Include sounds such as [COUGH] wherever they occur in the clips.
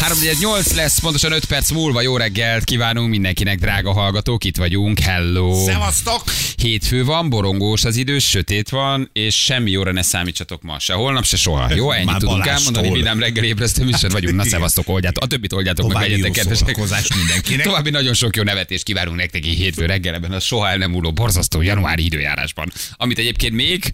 348 lesz, pontosan 5 perc múlva jó reggelt kívánunk mindenkinek, drága hallgatók, itt vagyunk, hello. Szevasztok! Hétfő van, borongós az idő, sötét van, és semmi jóra ne számítsatok ma, se holnap, se soha. Jó, ennyit Már tudunk elmondani, vidám reggel ébresztő műsor vagyunk, na szevasztok, oldjátok, a többit oldjátok meg, legyetek kedvesek. mindenkinek. További nagyon sok jó nevetést kívánunk nektek így hétfő reggel ebben a soha el nem múló borzasztó januári időjárásban. Amit egyébként még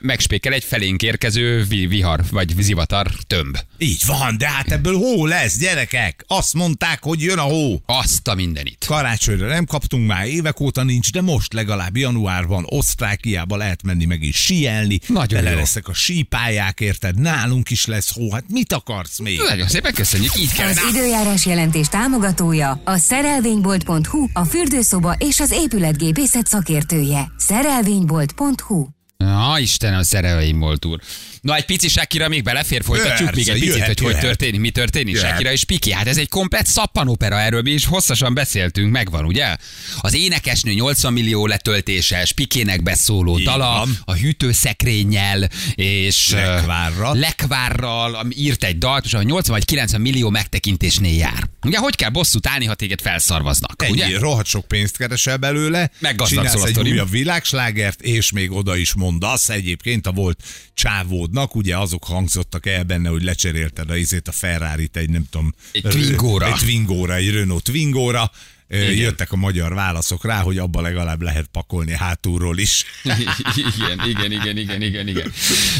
megspékel egy felénk érkező vi- vihar, vagy zivatar tömb. Így van, de hát ebből hó lesz, gyerekek. Azt mondták, hogy jön a hó. Azt a mindenit. Karácsonyra nem kaptunk már, évek óta nincs, de most legalább januárban Osztrákiába lehet menni meg is síelni. Nagyon Bele jó. lesznek a sípályák, érted? Nálunk is lesz hó. Hát mit akarsz még? Nagyon szépen köszönjük, így kell. Az időjárás jelentés támogatója a szerelvénybolt.hu, a fürdőszoba és az épületgépészet szakértője. Szerelvénybolt.hu Na, Istenem, szerelveim volt úr. Na, egy pici Shakira még belefér, folytatjuk Persze, még egy picit, jöhet, hogy hogy jöhet. történik, mi történik. Jöhet. Shakira és Piki, hát ez egy komplett szappanopera, erről mi is hosszasan beszéltünk, megvan, ugye? Az énekesnő 80 millió letöltéses, Pikének beszóló Így dala, a hűtőszekrényel, és Lekvárral. lekvárral, ami írt egy dalt, és a 80 vagy 90 millió megtekintésnél jár. Ugye, hogy kell bosszút állni, ha téged felszarvaznak, Ennyi, ugye? rohadt sok pénzt keresel belőle, Meg csinálsz egy újabb világslágert, és még oda is mondasz egyébként a volt csávódnak, ugye azok hangzottak el benne, hogy lecserélted a izét a Ferrari-t egy nem tudom... Egy Twingóra. Egy Twingóra, egy Renault Twingóra. Igen. Jöttek a magyar válaszok rá, hogy abba legalább lehet pakolni hátulról is. [LAUGHS] igen, igen, igen, igen, igen, igen.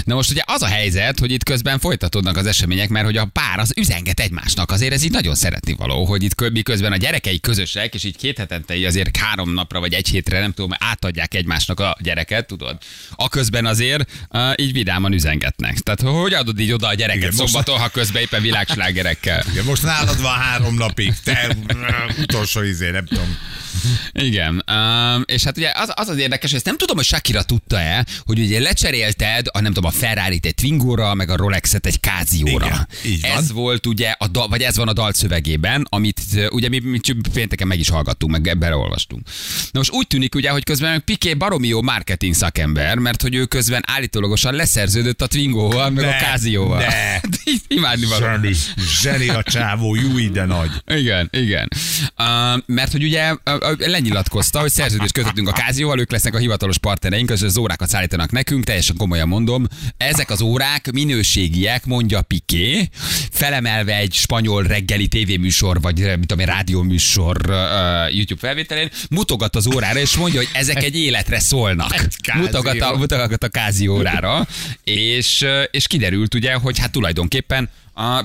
Na most ugye az a helyzet, hogy itt közben folytatódnak az események, mert hogy a pár az üzenget egymásnak. Azért ez így nagyon szeretni való, hogy itt kö- közben a gyerekei közösek, és így két hetente így azért három napra vagy egy hétre, nem tudom, átadják egymásnak a gyereket, tudod. A közben azért uh, így vidáman üzengetnek. Tehát hogy adod így oda a gyereket Igen, most- szombaton, ha közben éppen világslágerekkel. Igen, most nálad van három napig, te utolsó izé, nem tudom. Igen, um, és hát ugye az, az az érdekes, hogy ezt nem tudom, hogy Shakira tudta-e, hogy ugye lecserélted, a, nem tudom, a Ferrari-t egy Twingóra, meg a Rolexet egy Casio-ra. Igen, így van. Ez volt ugye, a dal, vagy ez van a dal szövegében, amit ugye mi, mi pénteken meg is hallgattunk, meg beleolvastunk. Na most úgy tűnik ugye, hogy közben Piqué baromi jó marketing szakember, mert hogy ő közben állítólagosan leszerződött a Twingóval, meg a Ne, Casio-val. ne. Hát [LAUGHS] így Imádni való. Zseni, zseni a csávó, jó de nagy. Igen, igen. Uh, mert hogy ugye lenyilatkozta, hogy szerződést kötöttünk a Kázióval, ők lesznek a hivatalos partnereink, és az órákat szállítanak nekünk, teljesen komolyan mondom. Ezek az órák minőségiek, mondja Piqué, felemelve egy spanyol reggeli tévéműsor, vagy mit tudom én, rádióműsor uh, YouTube felvételén, mutogat az órára, és mondja, hogy ezek egy életre szólnak. Mutogat a, mutogat a Kázió órára, és, és kiderült ugye, hogy hát tulajdonképpen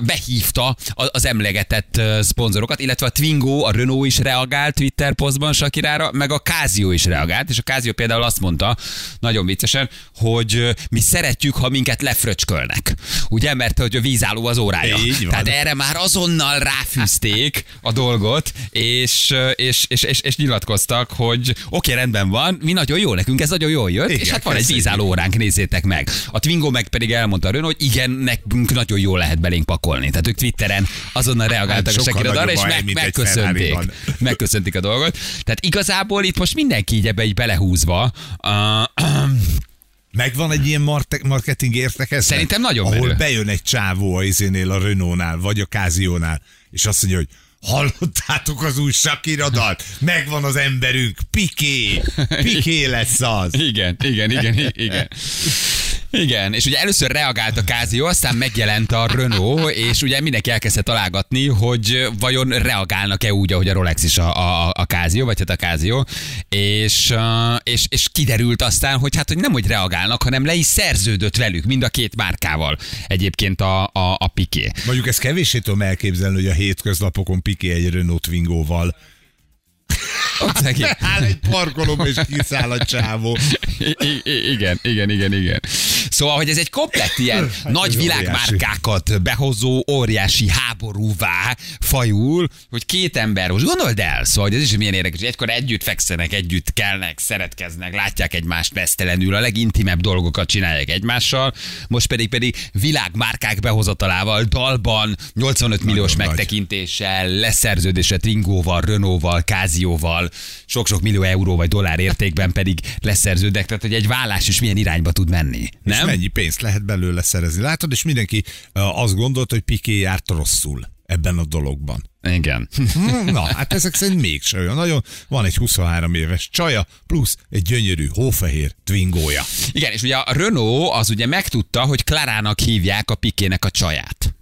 behívta az emlegetett szponzorokat, illetve a Twingo, a Renault is reagált Twitter posztban Sakirára, meg a Casio is reagált, és a Casio például azt mondta, nagyon viccesen, hogy mi szeretjük, ha minket lefröcskölnek. Ugye, mert hogy a vízálló az órája. Így van. Tehát erre már azonnal ráfűzték a dolgot, és, és, és, és, és nyilatkoztak, hogy oké, rendben van, mi nagyon jó, nekünk ez nagyon jól jött, Igen, és hát van egy vízálló óránk, nézzétek meg. A Twingo meg pedig elmondta a Renault, hogy igen, nekünk nagyon jól lehet belénk pakolni. Tehát ők Twitteren azonnal reagáltak Hát a sokkal Shakira dalra, és meg, megköszönték. [LAUGHS] Megköszöntik a dolgot. Tehát igazából itt most mindenki így ebbe így belehúzva. Uh, [CLEARS THROAT] Megvan egy ilyen marketing értekezlet? Szerintem nagyon Ahol menő. bejön egy csávó a izénél, a Renault-nál, vagy a Casio-nál, és azt mondja, hogy hallottátok az új Shakira dalt? Megvan az emberünk, Piqué, Piqué lesz az. [LAUGHS] igen, igen, igen, igen. [LAUGHS] Igen, és ugye először reagált a Casio, aztán megjelent a Renault, és ugye mindenki elkezdte találgatni, hogy vajon reagálnak-e úgy, ahogy a Rolex is a, a, a Casio, vagy hát a Casio, és, és, és kiderült aztán, hogy hát hogy nem, hogy reagálnak, hanem le is szerződött velük, mind a két márkával egyébként a, a, a Piqué. Mondjuk ezt kevéssé tudom elképzelni, hogy a hétköznapokon Piqué egy Renault Twingóval Ott neki. [LAUGHS] áll egy parkolóba, és kiszáll a csávó. I- i- igen, igen, igen, igen. Szóval, hogy ez egy komplett ilyen nagy ez világmárkákat behozó óriási háborúvá fajul, hogy két ember, most gondold el, szóval hogy ez is milyen érdekes, hogy egykor együtt fekszenek, együtt kelnek, szeretkeznek, látják egymást vesztelenül, a legintimebb dolgokat csinálják egymással, most pedig pedig világmárkák behozatalával, dalban, 85 milliós nagy. megtekintéssel, leszerződése Twingóval, Renaultval, Casio-val, sok-sok millió euró vagy dollár értékben pedig leszerződnek, tehát hogy egy vállás is milyen irányba tud menni. És Nem? mennyi pénzt lehet belőle szerezni. Látod, és mindenki azt gondolt, hogy Piqué járt rosszul ebben a dologban. Igen. [LAUGHS] Na, hát ezek szerint mégse olyan nagyon. Van egy 23 éves csaja, plusz egy gyönyörű hófehér twingója. Igen, és ugye a Renault az ugye megtudta, hogy Klarának hívják a Pikének a csaját.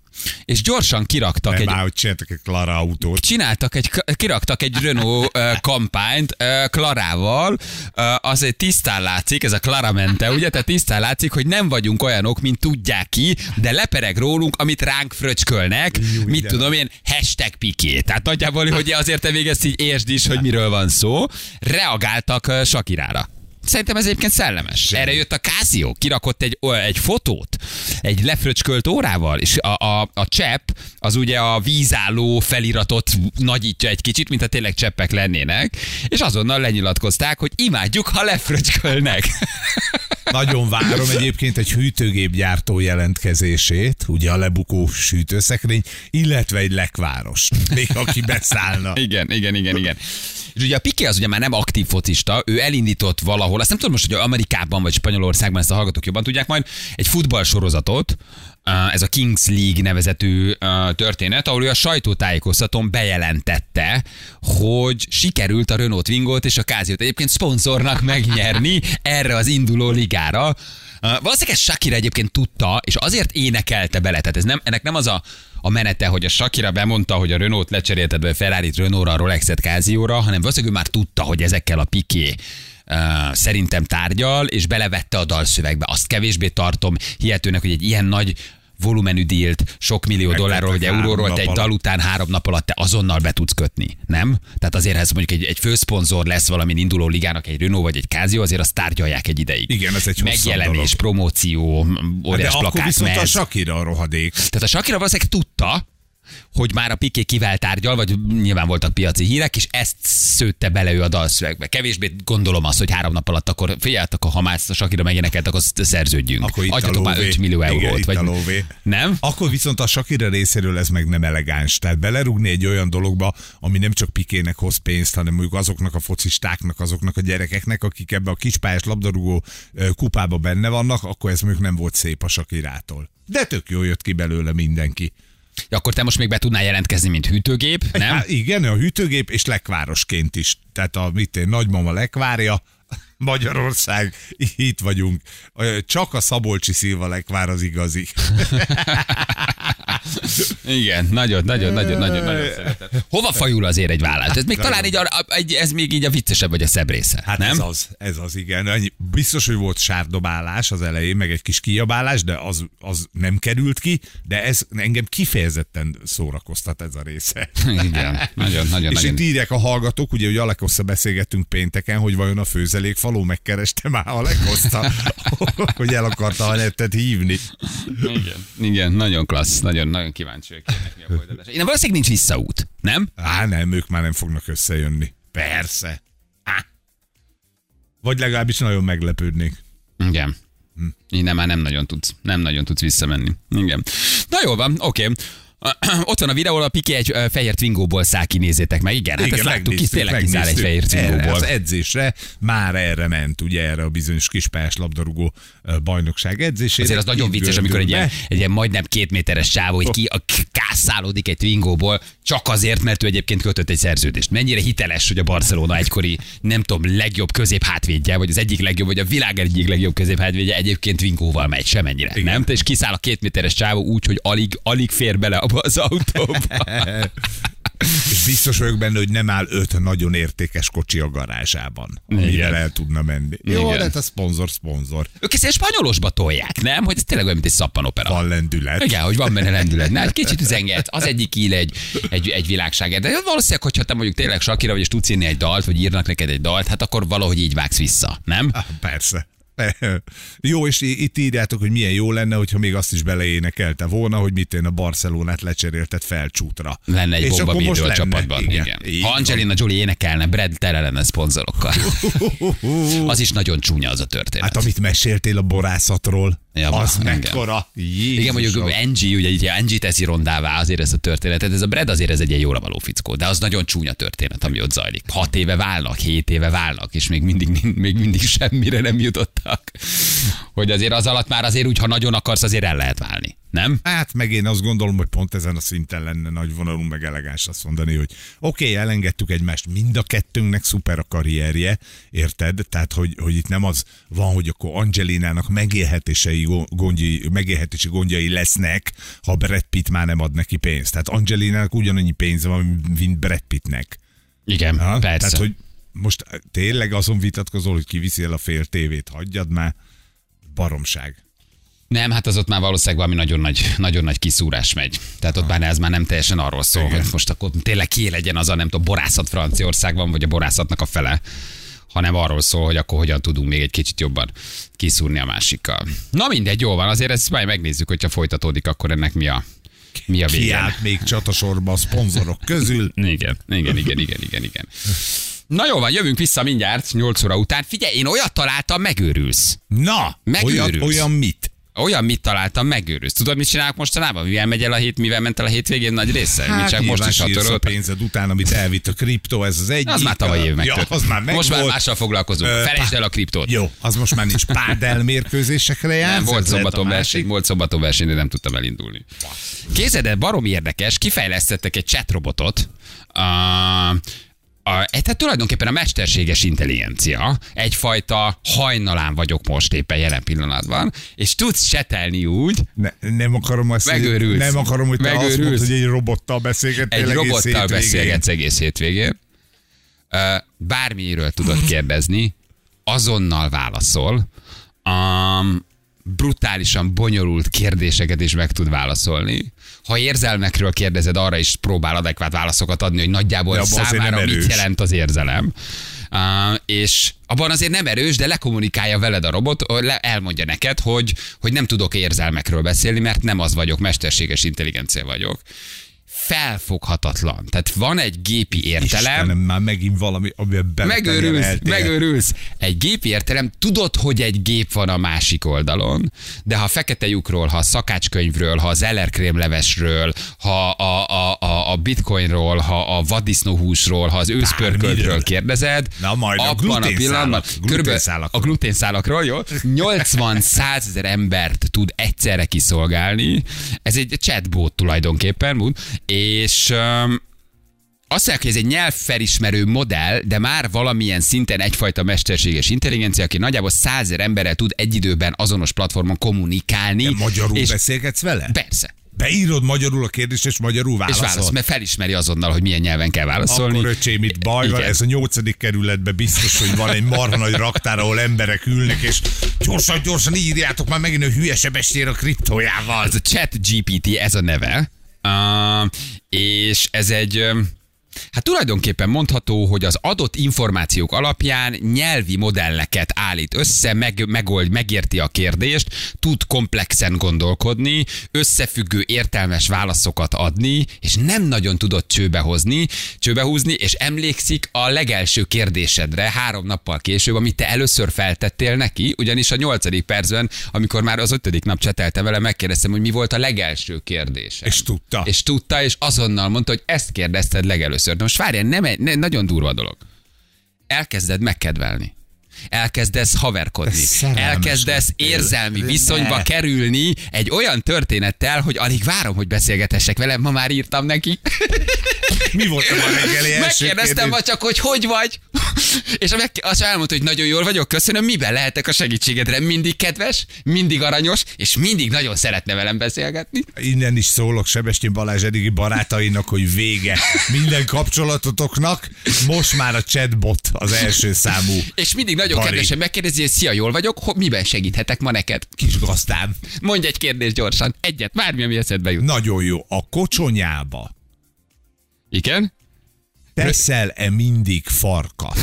És gyorsan kiraktak Nem egy már, hogy csináltak egy Clara autót. csináltak egy, kiraktak egy Renault kampányt Klarával, azért tisztán látszik, ez a Claramente, ugye, tehát tisztán látszik, hogy nem vagyunk olyanok, mint tudják ki, de lepereg rólunk, amit ránk fröcskölnek, mit de- tudom én, hashtag piké. Tehát nagyjából, hogy azért te még ezt így értsd is, hogy miről van szó. Reagáltak Sakirára. Szerintem ez egyébként szellemes. Erre jött a Casio, kirakott egy, egy fotót, egy lefröcskölt órával, és a, a, a csepp az ugye a vízálló feliratot nagyítja egy kicsit, mint ha tényleg cseppek lennének, és azonnal lenyilatkozták, hogy imádjuk, ha lefröcskölnek. [LAUGHS] Nagyon várom egyébként egy hűtőgép gyártó jelentkezését, ugye a lebukó sütőszekrény, illetve egy lekváros. Még aki beszállna. igen, igen, igen, igen. És ugye a Piqué az ugye már nem aktív focista, ő elindított valahol, azt nem tudom most, hogy Amerikában vagy Spanyolországban ezt a hallgatók jobban tudják majd, egy futballsorozatot, ez a Kings League nevezetű történet, ahol ő a sajtótájékoztatón bejelentette, hogy sikerült a Renault Twingot és a Casio-t egyébként szponzornak megnyerni erre az induló ligára. Valószínűleg ezt Shakira egyébként tudta, és azért énekelte bele. Tehát ez nem, ennek nem az a, a menete, hogy a Shakira bemondta, hogy a Renault lecserélted be Ferrari-t Renault-ra, a Rolex-et Casio-ra, hanem valószínűleg ő már tudta, hogy ezekkel a Uh, szerintem tárgyal, és belevette a dalszövegbe. Azt kevésbé tartom hihetőnek, hogy egy ilyen nagy volumenű dílt, sok millió dollárról vagy euróról, te egy dal után három nap alatt te azonnal be tudsz kötni, nem? Tehát azért, ha ez mondjuk egy, egy főszponzor lesz valamin induló ligának, egy Renault vagy egy Casio, azért azt tárgyalják egy ideig. Igen, ez egy Megjelenés, promóció, De óriás akkor plakát, viszont a mez. Sakira a rohadék. Tehát a Shakira valószínűleg tudta, hogy már a Piqué kivel tárgyal, vagy nyilván voltak piaci hírek, és ezt szőtte bele ő a dalszövegbe. Kevésbé gondolom azt, hogy három nap alatt akkor figyeltek, ha már ezt a Shakira megénekelt, akkor szerződjünk. Akkor itt a Adjatok már lóvé. 5 millió Igen, eurót. itt vagy a. Nem? Akkor viszont a Shakira részéről ez meg nem elegáns. Tehát belerúgni egy olyan dologba, ami nem csak Pikének hoz pénzt, hanem mondjuk azoknak a focistáknak, azoknak a gyerekeknek, akik ebbe a kispályás labdarúgó kupába benne vannak, akkor ez mondjuk nem volt szép a Shakirától. De tök jó jött ki belőle mindenki. Ja, akkor te most még be tudnál jelentkezni, mint hűtőgép, nem? Hát [LAUGHS] igen, a hűtőgép és lekvárosként is. Tehát a mit én, nagymama lekvárja, Magyarország, itt vagyunk. Csak a Szabolcsi Szilva lekvár az igazi. [LAUGHS] Igen, nagyon, nagyon, nagyon, nagyon, nagyon szeretem. Hova fajul azért egy vállás? Ez még talán a- egy, ez még így a viccesebb vagy a szebb része, Hát nem? ez az, ez az, igen. Annyi- Biztos, hogy volt sárdobálás az elején, meg egy kis kiabálás, de az, az nem került ki, de ez engem kifejezetten szórakoztat ez a része. [LAUGHS] Igen, nagyon, nagyon, És nagyon. itt írják a hallgatók, ugye, hogy Alekoszta beszélgettünk pénteken, hogy vajon a főzelék faló megkereste már Alekoszta, [LAUGHS] hogy el akarta a nettet hívni. Igen, igen, nagyon klassz, nagyon, nagyon kíváncsi vagyok, mi a. Én valószínűleg nincs visszaút, nem? Á, nem, ők már nem fognak összejönni. Persze. Á. Vagy legalábbis nagyon meglepődnék. Igen. Innen már nem nagyon tudsz, nem nagyon tudsz visszamenni. Igen. Na jól van, oké. [CLEARS THROAT] Ott van a videó, a Piki egy fehér twingóból száll ki, nézzétek meg. Igen, hát ezt láttuk, ki tényleg kiszáll egy fehér Erre, twingóból. Az edzésre már erre ment, ugye erre a bizonyos kispályás labdarúgó bajnokság edzésére. Azért az nagyon vicces, amikor egy ilyen, egy ilyen majdnem két méteres csávó, hogy ki a kászálódik egy twingóból, csak azért, mert ő egyébként kötött egy szerződést. Mennyire hiteles, hogy a Barcelona egykori, nem tudom, legjobb közép hátvédje, vagy az egyik legjobb, vagy a világ egyik legjobb közép hátvédje egyébként twingóval megy, semennyire. Igen. Nem? És kiszáll a két méteres csávó úgy, hogy alig, alig fér bele abba az autóba. [LAUGHS] És biztos vagyok benne, hogy nem áll öt nagyon értékes kocsi a garázsában, amivel el tudna menni. Jó, Igen. de hát a szponzor, szponzor. ők ezt spanyolosba tolják, nem? Hogy ez tényleg olyan, mint egy szappanopera. Van lendület. Igen, hogy van benne lendület. Na, [LAUGHS] kicsit üzenget, az egyik ír egy, egy, egy világságet. De valószínűleg, hogyha te mondjuk tényleg Sakira vagy, és tudsz írni egy dalt, vagy írnak neked egy dalt, hát akkor valahogy így vágsz vissza, nem? Ah, persze. Jó, és itt írjátok, hogy milyen jó lenne, hogyha még azt is beleénekelte volna, hogy mit én a Barcelonát lecseréltet felcsútra. Lenne egy És bomba akkor most videó a csapatban. Igen. Igen. Így Ha. Angelina Jolie énekelne, Brad tele lenne szponzorokkal. [LAUGHS] Az is nagyon csúnya az a történet. Hát amit meséltél a borászatról, Ja, az igen. mekkora. Igen, mondjuk Angie, ugye így Angie teszi rondává azért ezt a történetet, ez a Brad azért ez egy ilyen jóra való fickó, de az nagyon csúnya történet, ami ott zajlik. Hat éve válnak, hét éve válnak, és még mindig, még mindig semmire nem jutottak. Hogy azért az alatt már azért úgy, ha nagyon akarsz, azért el lehet válni. Nem? Hát meg én azt gondolom, hogy pont ezen a szinten lenne nagy vonalú meg elegáns azt mondani, hogy oké, okay, elengedtük egymást, mind a kettőnknek szuper a karrierje, érted? Tehát, hogy, hogy itt nem az van, hogy akkor Angelinának megélhetései gondjai, megélhetési gondjai lesznek, ha Brad Pitt már nem ad neki pénzt. Tehát Angelinának ugyanannyi pénz van, mint Brad Pittnek. Igen, Ha? persze. Tehát, hogy most tényleg azon vitatkozol, hogy kiviszi el a fél tévét, hagyjad már, baromság. Nem, hát az ott már valószínűleg valami nagyon nagy, nagyon nagy kiszúrás megy. Tehát ott már ez már nem teljesen arról szól, Igen. hogy most akkor tényleg ki legyen az a nem tudom, borászat Franciaországban, vagy a borászatnak a fele hanem arról szól, hogy akkor hogyan tudunk még egy kicsit jobban kiszúrni a másikkal. Na mindegy, jó van, azért ezt majd megnézzük, hogyha folytatódik, akkor ennek mi a, mi a vége. Kiállt még csatasorba a szponzorok közül. [LAUGHS] Igen, igen, igen, igen, igen, igen. Na jó van, jövünk vissza mindjárt, 8 óra után. Figyelj, én olyat találtam, megőrülsz. Na, Megőrülsz. olyan, olyan mit? Olyan mit találtam, megőrülsz. Tudod, mit csinálok mostanában? Mivel megy el a hét, mivel ment el a hétvégén nagy része? Hát, mit csak most is sírsz a hatorolt. pénzed után, amit elvitt a kriptó, ez az egyik. Az már tavaly év ja, az már meg most már volt. mással foglalkozunk. Ö, Felejtsd el a kriptót. Jó, az most már nincs pádel mérkőzésekre jár. Nem, volt szombaton verseny, volt szombaton verseny, de nem tudtam elindulni. Kézed, de barom érdekes, kifejlesztettek egy chatrobotot, a, a, tehát tulajdonképpen a mesterséges intelligencia egyfajta hajnalán vagyok most éppen jelen pillanatban, és tudsz csetelni úgy, Ne, nem akarom azt, Megőrülsz. nem akarom, hogy te azt Megőrülsz. mondd, hogy egy robottal beszélgettél egy robottal hétvégén. beszélgetsz egész hétvégén, bármiről tudod kérdezni, azonnal válaszol, um, brutálisan bonyolult kérdéseket is meg tud válaszolni. Ha érzelmekről kérdezed, arra is próbál adekvát válaszokat adni, hogy nagyjából számára mit jelent az érzelem. Uh, és abban azért nem erős, de lekommunikálja veled a robot, le, elmondja neked, hogy, hogy nem tudok érzelmekről beszélni, mert nem az vagyok, mesterséges intelligencia vagyok. Felfoghatatlan. Tehát van egy gépi értelem, Istenem, már megint valami, amiben Megőrülsz, megőrülsz. Egy gépi értelem, tudod, hogy egy gép van a másik oldalon, de ha a fekete lyukról, ha a szakácskönyvről, ha az ellerkrémlevesről, ha a, a, a, a bitcoinról, ha a vaddisznóhúsról, ha az őszpörköltről kérdezed, Na majd a abban a pillanatban, körülbelül a gluténszálakról, jó? 80 ezer embert tud egyszerre kiszolgálni. Ez egy chatbot tulajdonképpen, úgy, és um, azt mondják, hogy ez egy nyelvfelismerő modell, de már valamilyen szinten egyfajta mesterséges intelligencia, aki nagyjából százer emberrel tud egy időben azonos platformon kommunikálni. De magyarul és beszélgetsz vele? Persze. Beírod magyarul a kérdést, és magyarul És válaszol. válasz, mert felismeri azonnal, hogy milyen nyelven kell válaszolni. Akkor öcsém, itt baj van, ez a nyolcadik kerületben biztos, hogy van egy marha nagy raktár, ahol emberek ülnek, és gyorsan, gyorsan írjátok már megint a hülye sebestér a kriptójával. Ez a chat GPT, ez a neve, és ez egy, hát tulajdonképpen mondható, hogy az adott információk alapján nyelvi modelleket állít össze, meg, megold, megérti a kérdést, tud komplexen gondolkodni, összefüggő értelmes válaszokat adni, és nem nagyon tudott csőbe hozni, csőbe húzni, és emlékszik a legelső kérdésedre három nappal később, amit te először feltettél neki, ugyanis a nyolcadik percben, amikor már az ötödik nap csetelte vele, megkérdeztem, hogy mi volt a legelső kérdése. És tudta. És tudta, és azonnal mondta, hogy ezt kérdezted legelőször. De most várjál, nem, egy- ne, nagyon durva dolog. Elkezded megkedvelni. Elkezdesz haverkodni. Elkezdesz érzelmi Ne. viszonyba kerülni egy olyan történettel, hogy alig várom, hogy beszélgetessek velem, ma már írtam neki. Mi volt a reggeli Megkérdeztem ma csak, hogy hogy vagy. [LAUGHS] És meg, azt elmondta, hogy nagyon jól vagyok, köszönöm, miben lehetek a segítségedre. Mindig kedves, mindig aranyos, és mindig nagyon szeretne velem beszélgetni. Innen is szólok Sebestyén Balázs eddigi barátainak, hogy vége minden kapcsolatotoknak. Most már a chatbot az első számú És mindig nagyon Bari. kedvesen megkérdezi, hogy szia, jól vagyok, ho, miben segíthetek ma neked? kis gazdám. Mondj egy kérdést gyorsan, egyet, bármi, ami eszedbe jut. Nagyon jó. A kocsonyába Igen? teszel-e mindig farkat?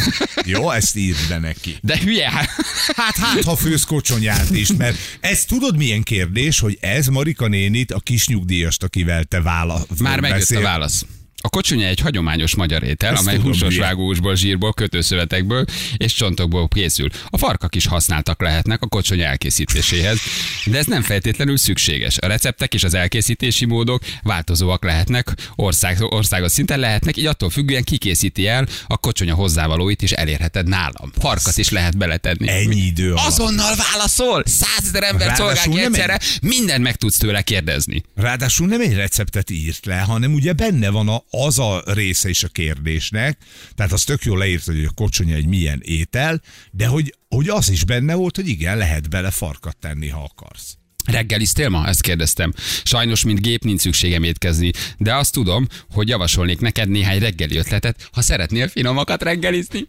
Jó, ezt írd be neki. De hülye, hát- Hát, hát, ha főz kocsonyát is, mert ez tudod milyen kérdés, hogy ez Marika nénit, a kis nyugdíjast, akivel te vála, már megjött beszél- a válasz. A kocsonya egy hagyományos magyar étel, Ezt amely húsos milyen. vágóhúsból, zsírból, kötőszövetekből és csontokból készül. A farkak is használtak lehetnek a kocsonya elkészítéséhez, de ez nem feltétlenül szükséges. A receptek és az elkészítési módok változóak lehetnek, ország, országos szinten lehetnek, így attól függően kikészíti el a kocsonya hozzávalóit is elérheted nálam. Farkat is lehet beletenni. Ennyi idő alatt. Azonnal válaszol! Százezer ember szolgál egyszerre, mindent meg tudsz tőle kérdezni. Ráadásul nem egy receptet írt le, hanem ugye benne van a, az a része is a kérdésnek, tehát az tök jól leírt, hogy a kocsonya egy milyen étel, de hogy, hogy az is benne volt, hogy igen, lehet bele farkat tenni, ha akarsz. Reggeliztél ma? Ezt kérdeztem. Sajnos, mint gép, nincs szükségem étkezni, de azt tudom, hogy javasolnék neked néhány reggeli ötletet, ha szeretnél finomakat reggelizni.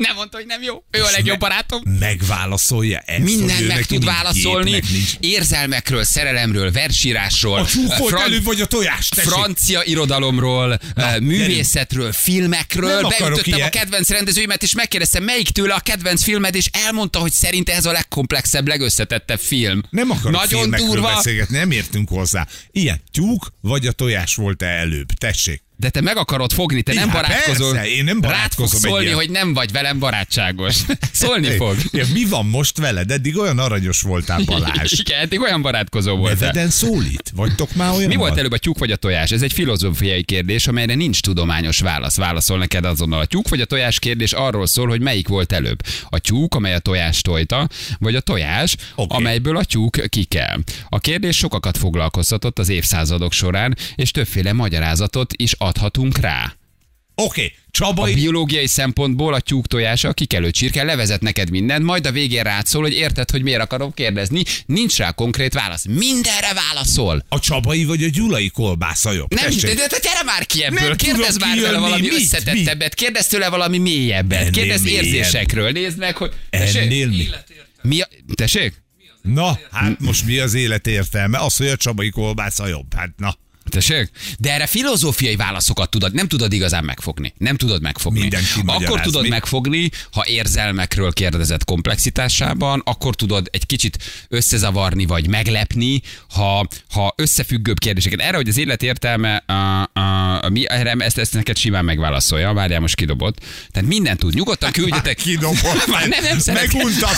Nem mondta, hogy nem jó. Ő a legjobb barátom. Megválaszolja ezt, Minden meg tud válaszolni. Érzelmekről, szerelemről, versírásról, A csúf volt fran- előbb, vagy a tojás, tessék. francia irodalomról, Na, művészetről, filmekről. Nem Beütöttem ilyen. a kedvenc rendezőimet, és megkérdeztem, melyik tőle a kedvenc filmed, és elmondta, hogy szerinte ez a legkomplexebb, legösszetettebb film. Nem akarok Nagyon durva. beszélgetni, nem értünk hozzá. Ilyen, tyúk vagy a tojás volt-e előbb? Tessék. De te meg akarod fogni, te nem hát barátkozol. persze, én nem Rád barátkozom egy szólni, ilyen. hogy nem vagy velem barátságos. [LAUGHS] Szólni Hey, fog. ja, mi van most veled? Eddig olyan aranyos voltál, [LAUGHS] Balázs. Igen, eddig olyan barátkozó voltál. Neveden szólít? Vagytok már olyan? Mi volt előbb a tyúk vagy a tojás? Ez egy filozófiai kérdés, amelyre nincs tudományos válasz. Válaszol neked azonnal. A tyúk vagy a tojás kérdés arról szól, hogy melyik volt előbb. A tyúk, amely a tojás tojta, vagy a tojás, Oké. amelyből a tyúk kikel. A kérdés sokakat foglalkoztatott az évszázadok során, és többféle magyarázatot is adhatunk rá. Oké, okay. A Csabai biológiai szempontból a tyúk tojása a kikelő csirke levezet neked mindent, majd a végén rád szól, hogy érted, hogy miért akarom kérdezni. Nincs rá konkrét válasz. Mindenre válaszol. a Csabai vagy a Gyulai kolbásza jobb. Nem, de, de, de gyere már ki ebből, Nem kérdezz már kijönni. valami Mit? összetettebbet, kérdezz tőle valami mélyebbet, Ennél kérdezz mélyebb. érzésekről, nézd meg, hogy... Ennél mi? Mi a... Tessék? Na, hát most mi az élet értelme? Az, hogy a Csabai kolbásza jobb. Hát na. Tessék? De erre filozófiai válaszokat tudod, nem tudod igazán megfogni. Nem tudod megfogni. Mindenki akkor tudod mi? megfogni, ha érzelmekről kérdezett komplexitásában, akkor tudod egy kicsit összezavarni vagy meglepni, ha, ha összefüggőbb kérdéseket. Erre, hogy az élet értelme, a, a, a, mi, erre ezt, ezt neked simán megválaszolja. Várjál, most kidobott. Tehát mindent tud. Nyugodtan küldjetek. [LAUGHS] Kidobott. [LAUGHS] Már nem, nem szeretek. Megunta,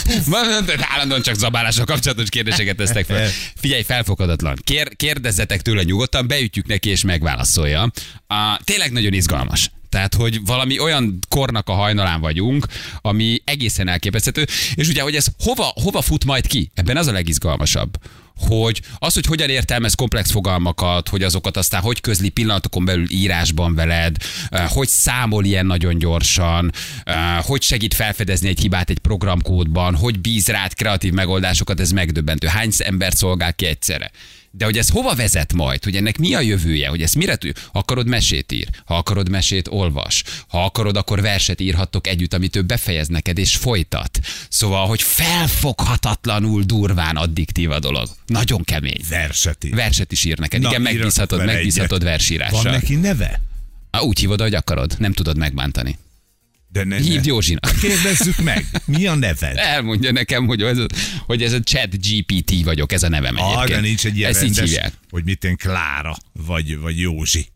Állandóan csak zabálással kapcsolatos kérdéseket tesztek fel. Figyelj, felfogadatlan. Kér, kérdezzetek tőle nyugodtan, beütjük neki és megválaszolja. Uh, tényleg nagyon izgalmas. Tehát, hogy valami olyan kornak a hajnalán vagyunk, ami egészen elképesztő. És ugye, hogy ez hova, hova fut majd ki? Ebben az a legizgalmasabb hogy az, hogy hogyan értelmez komplex fogalmakat, hogy azokat aztán hogy közli pillanatokon belül írásban veled, eh, hogy számol ilyen nagyon gyorsan, eh, hogy segít felfedezni egy hibát egy programkódban, hogy bíz rád kreatív megoldásokat, ez megdöbbentő. Hány ember szolgál ki egyszerre? De hogy ez hova vezet majd, hogy ennek mi a jövője, hogy ezt mire? Ha akarod mesét ír, ha akarod mesét olvas, ha akarod, akkor verset írhattok együtt, amit ő befejez neked és folytat. Szóval, hogy felfoghatatlanul durván addiktív a dolog. Nagyon kemény. Verset ír. Verset is ír neked. Na, Igen, megbízhatod, megbízhatod versírással. Van neki neve? Ah, Úgy hívod, ahogy akarod. Nem tudod megbántani. De ne, Hívd. Józsinak. Kérdezzük meg, mi a neved? Elmondja nekem, hogy ez, hogy ez a chat GPT vagyok, ez a nevem Ah, egyébként. de nincs egy ilyen Ezt így rendes, hívják. hogy mit én Klára, vagy, vagy Józsi.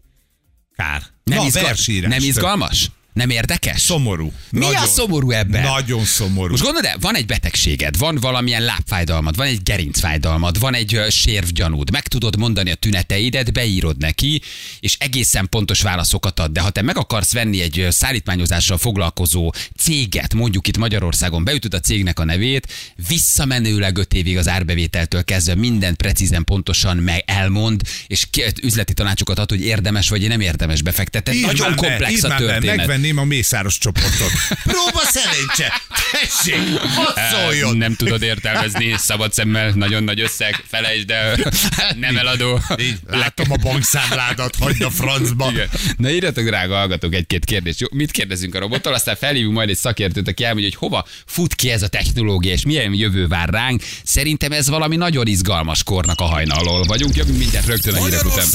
Kár. Nem, Na, izgal- nem izgalmas? Nem érdekes? Szomorú. Mi a szomorú ebben? Nagyon szomorú. Most gondolod van egy betegséged, van valamilyen lábfájdalmad, van egy gerincfájdalmad, van egy sérvgyanúd, meg tudod mondani a tüneteidet, beírod neki, és egészen pontos válaszokat ad. De ha te meg akarsz venni egy szállítmányozással foglalkozó céget, mondjuk itt Magyarországon, beütöd a cégnek a nevét, visszamenőleg öt évig az árbevételtől kezdve mindent precízen, pontosan meg elmond, és üzleti tanácsokat ad, hogy érdemes vagy nem érdemes befektetni. Nagyon komplex a történet. Megvenném a mészáros csoportot. Próba szerencse! Tessék, hadd szóljon! Nem tudod értelmezni, szabad szemmel, nagyon nagy összeg, felejtsd el, nem eladó. Így, látom a bankszámládat, hagyd a francba. Igen. Na írjatok, drága hallgatók, egy-két kérdést. Jó, mit kérdezünk a robottól, aztán felhívunk majd egy szakértőt, aki elmondja, hogy hova fut ki ez a technológia, és milyen jövő vár ránk. Szerintem ez valami nagyon izgalmas kornak a hajnalól vagyunk. Jövünk mindjárt rögtön a hírek után.